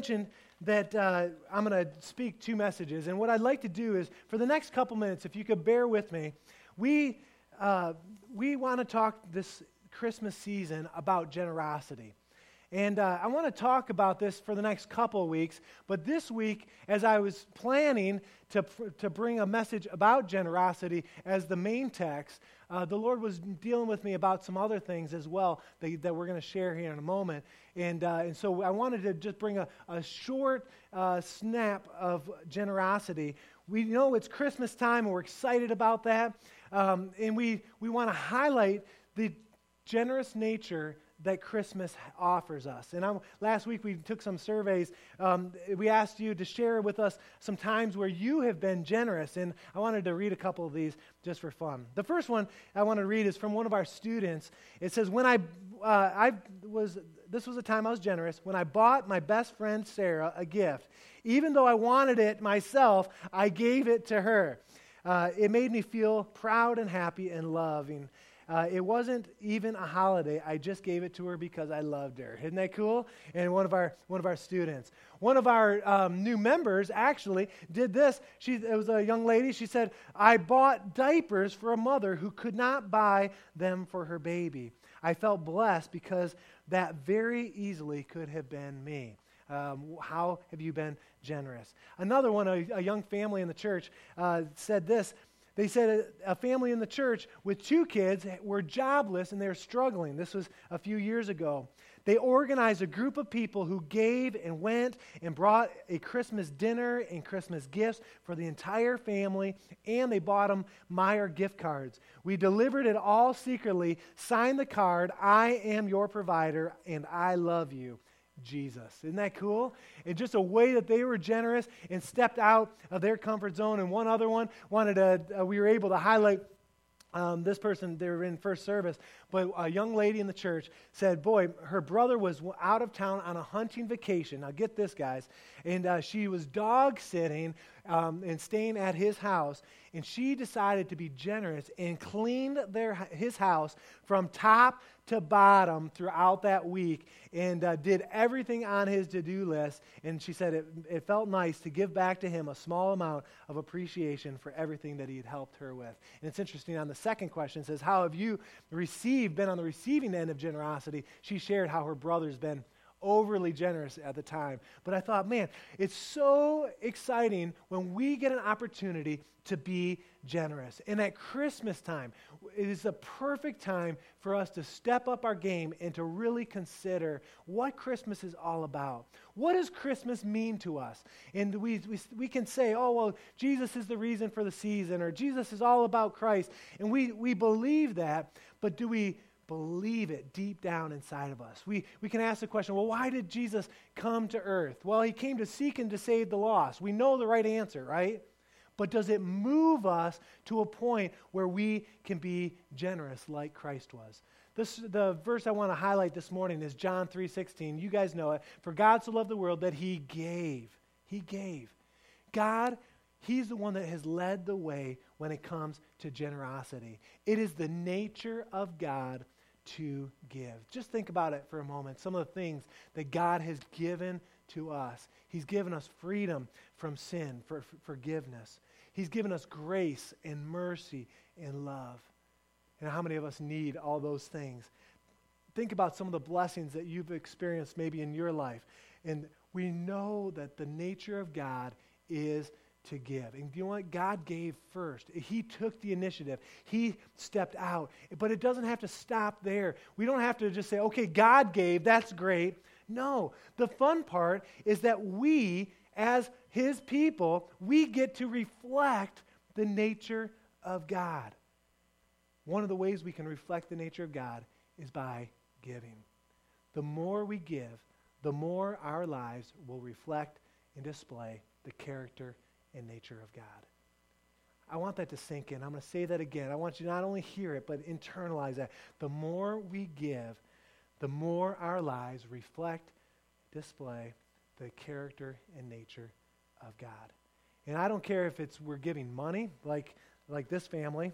mentioned that uh, I'm going to speak two messages. And what I'd like to do is, for the next couple minutes, if you could bear with me, we, uh, we want to talk this Christmas season about generosity. And uh, I want to talk about this for the next couple of weeks. But this week, as I was planning to, to bring a message about generosity as the main text, uh, the Lord was dealing with me about some other things as well that, that we're going to share here in a moment. And, uh, and so I wanted to just bring a, a short uh, snap of generosity. We know it's Christmas time, and we're excited about that. Um, and we, we want to highlight the generous nature that Christmas offers us. And I'm, last week we took some surveys. Um, we asked you to share with us some times where you have been generous. And I wanted to read a couple of these just for fun. The first one I want to read is from one of our students. It says, When I, uh, I was, this was a time I was generous, when I bought my best friend Sarah a gift. Even though I wanted it myself, I gave it to her. Uh, it made me feel proud and happy and loving. Uh, it wasn't even a holiday. I just gave it to her because I loved her. Isn't that cool? And one of our one of our students, one of our um, new members, actually did this. She it was a young lady. She said, "I bought diapers for a mother who could not buy them for her baby. I felt blessed because that very easily could have been me." Um, how have you been generous? Another one, a, a young family in the church, uh, said this they said a, family in the church with two kids were jobless and they were struggling. This was a few years ago. They organized a group of people who gave and went and brought a Christmas dinner and Christmas gifts for the entire family, and they bought them Meijer gift cards. We delivered it all secretly, signed the card I am your provider, and I love you. Jesus. Isn't that cool? And just a way that they were generous and stepped out of their comfort zone. And one other one wanted to, uh, we were able to highlight um, this person, they were in first service, but a young lady in the church said, Boy, her brother was out of town on a hunting vacation. Now, get this, guys. And uh, she was dog sitting um, and staying at his house. And she decided to be generous and cleaned their, his house from top to bottom throughout that week and uh, did everything on his to do list. And she said it, it felt nice to give back to him a small amount of appreciation for everything that he had helped her with. And it's interesting on the second question says, How have you received, been on the receiving end of generosity? She shared how her brother's been overly generous at the time. But I thought, man, it's so exciting when we get an opportunity to be generous. And at Christmas time, it is the perfect time for us to step up our game and to really consider what Christmas is all about. What does Christmas mean to us? And we, we, we can say, oh, well, Jesus is the reason for the season, or Jesus is all about Christ. And we, we believe that, but do we believe it deep down inside of us. We, we can ask the question well, why did Jesus come to earth? Well, he came to seek and to save the lost. We know the right answer, right? But does it move us to a point where we can be generous like Christ was? This, the verse I want to highlight this morning is John 3:16. You guys know it. For God so loved the world that he gave. He gave. God, he's the one that has led the way when it comes to generosity. It is the nature of God to give. Just think about it for a moment. Some of the things that God has given to us. He's given us freedom from sin, for, for forgiveness. He's given us grace and mercy and love. And how many of us need all those things? Think about some of the blessings that you've experienced maybe in your life. And we know that the nature of God is to give. And you know what? God gave first. He took the initiative. He stepped out. But it doesn't have to stop there. We don't have to just say, okay, God gave, that's great. No. The fun part is that we, as His people, we get to reflect the nature of God. One of the ways we can reflect the nature of God is by giving. The more we give, the more our lives will reflect and display the character and nature of God. I want that to sink in. I'm going to say that again. I want you to not only hear it, but internalize that. The more we give, the more our lives reflect, display the character and nature of God. And I don't care if it's we're giving money, like, like this family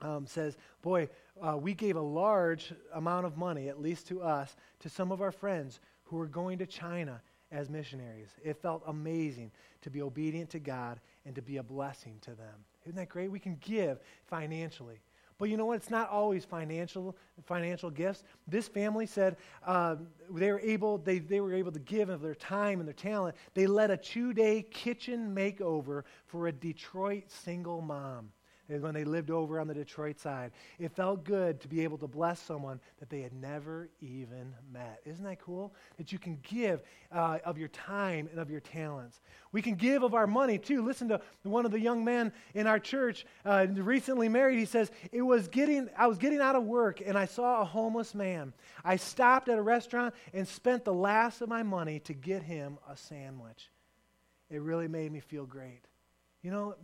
um, says, boy, uh, we gave a large amount of money, at least to us, to some of our friends who are going to China as missionaries. It felt amazing to be obedient to God and to be a blessing to them. Isn't that great? We can give financially. But you know what? It's not always financial financial gifts. This family said uh, they were able they, they were able to give of their time and their talent. They led a two day kitchen makeover for a Detroit single mom when they lived over on the Detroit side. It felt good to be able to bless someone that they had never even met. Isn't that cool? That you can give uh, of your time and of your talents. We can give of our money too. Listen to one of the young men in our church, uh, recently married. He says, "It was getting. I was getting out of work and I saw a homeless man. I stopped at a restaurant and spent the last of my money to get him a sandwich. It really made me feel great. You know,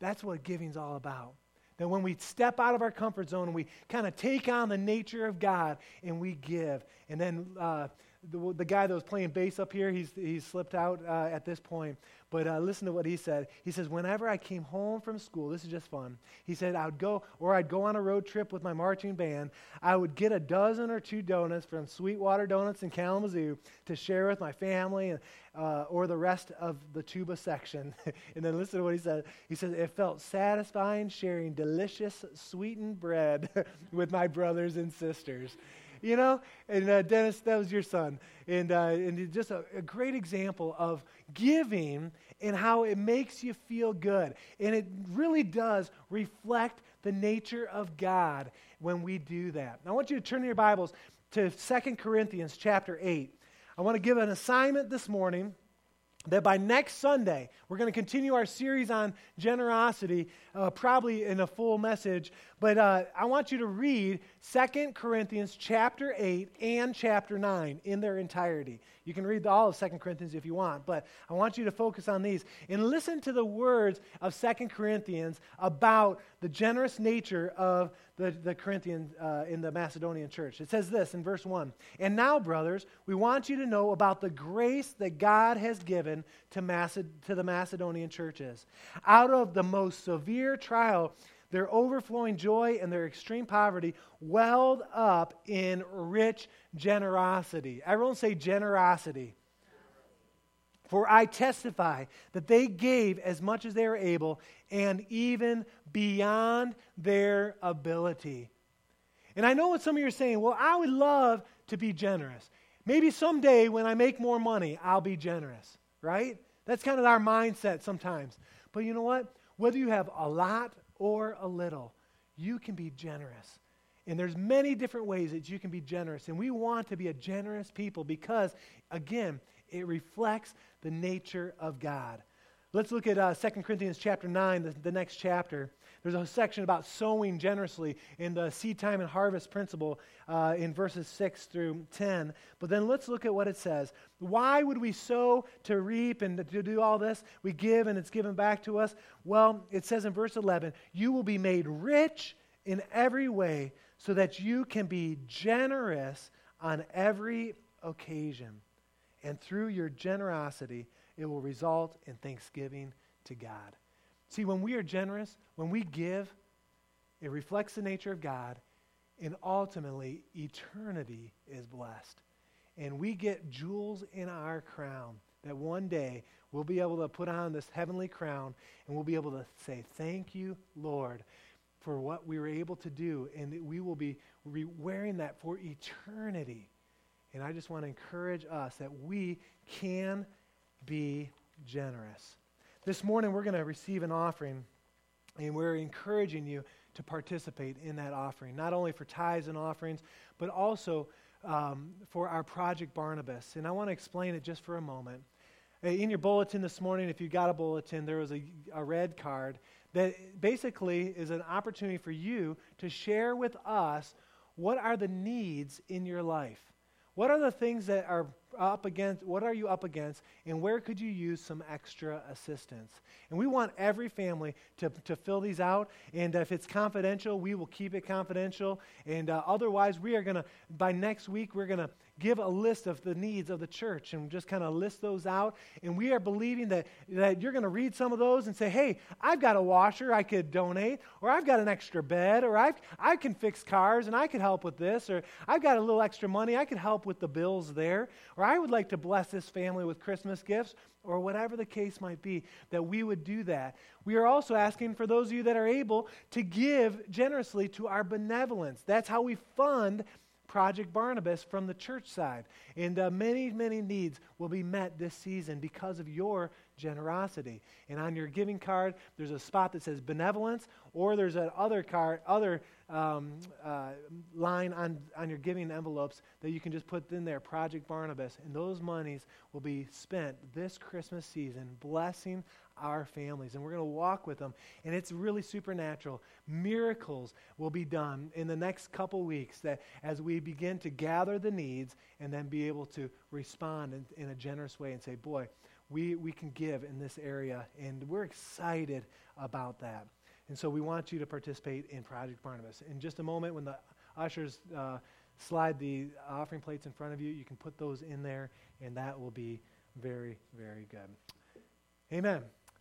that's what giving's all about. That when we step out of our comfort zone and we kind of take on the nature of God and we give, and then uh, the, the guy that was playing bass up here, he's, he's slipped out uh, at this point. But uh, listen to what he said. He says, Whenever I came home from school, this is just fun. He said, I would go, or I'd go on a road trip with my marching band. I would get a dozen or two donuts from Sweetwater Donuts in Kalamazoo to share with my family and, uh, or the rest of the tuba section. and then listen to what he said. He says, It felt satisfying sharing delicious sweetened bread with my brothers and sisters you know? And uh, Dennis, that was your son. And, uh, and just a, a great example of giving and how it makes you feel good. And it really does reflect the nature of God when we do that. Now, I want you to turn your Bibles to 2 Corinthians chapter 8. I want to give an assignment this morning that by next Sunday, we're going to continue our series on generosity, uh, probably in a full message. But uh, I want you to read 2 Corinthians chapter 8 and chapter 9 in their entirety. You can read all of 2 Corinthians if you want, but I want you to focus on these and listen to the words of 2 Corinthians about the generous nature of the, the Corinthians uh, in the Macedonian church. It says this in verse 1 And now, brothers, we want you to know about the grace that God has given to, Maced- to the Macedonian churches. Out of the most severe trial, their overflowing joy and their extreme poverty welled up in rich generosity. Everyone say generosity. For I testify that they gave as much as they were able and even beyond their ability. And I know what some of you are saying. Well, I would love to be generous. Maybe someday when I make more money, I'll be generous, right? That's kind of our mindset sometimes. But you know what? Whether you have a lot or a little, you can be generous. And there's many different ways that you can be generous. And we want to be a generous people because, again, it reflects the nature of God. Let's look at uh, 2 Corinthians chapter 9, the, the next chapter. There's a section about sowing generously in the seed time and harvest principle uh, in verses 6 through 10. But then let's look at what it says. Why would we sow to reap and to do all this? We give and it's given back to us. Well, it says in verse 11, You will be made rich in every way so that you can be generous on every occasion. And through your generosity, it will result in thanksgiving to God. See, when we are generous, when we give, it reflects the nature of God, and ultimately, eternity is blessed. And we get jewels in our crown that one day we'll be able to put on this heavenly crown and we'll be able to say, Thank you, Lord, for what we were able to do. And we will be wearing that for eternity. And I just want to encourage us that we can be generous. This morning, we're going to receive an offering, and we're encouraging you to participate in that offering, not only for tithes and offerings, but also um, for our Project Barnabas. And I want to explain it just for a moment. In your bulletin this morning, if you got a bulletin, there was a, a red card that basically is an opportunity for you to share with us what are the needs in your life. What are the things that are up against, what are you up against, and where could you use some extra assistance? And we want every family to, to fill these out. And if it's confidential, we will keep it confidential. And uh, otherwise, we are going to, by next week, we're going to give a list of the needs of the church and just kind of list those out. And we are believing that, that you're going to read some of those and say, hey, I've got a washer I could donate, or I've got an extra bed, or I've, I can fix cars and I could help with this, or I've got a little extra money, I could help with the bills there, or I would like to bless this family with Christmas gifts, or whatever the case might be, that we would do that. We are also asking for those of you that are able to give generously to our benevolence. That's how we fund Project Barnabas from the church side. And uh, many, many needs will be met this season because of your generosity. And on your giving card, there's a spot that says benevolence, or there's an other card, other um, uh, line on, on your giving envelopes that you can just put in there, Project Barnabas. And those monies will be spent this Christmas season blessing our families. And we're going to walk with them. And it's really supernatural. Miracles will be done in the next couple weeks that as we begin to gather the needs and then be able to respond in, in a generous way and say, boy, we, we can give in this area. And we're excited about that. And so we want you to participate in Project Barnabas. In just a moment, when the ushers uh, slide the offering plates in front of you, you can put those in there, and that will be very, very good. Amen.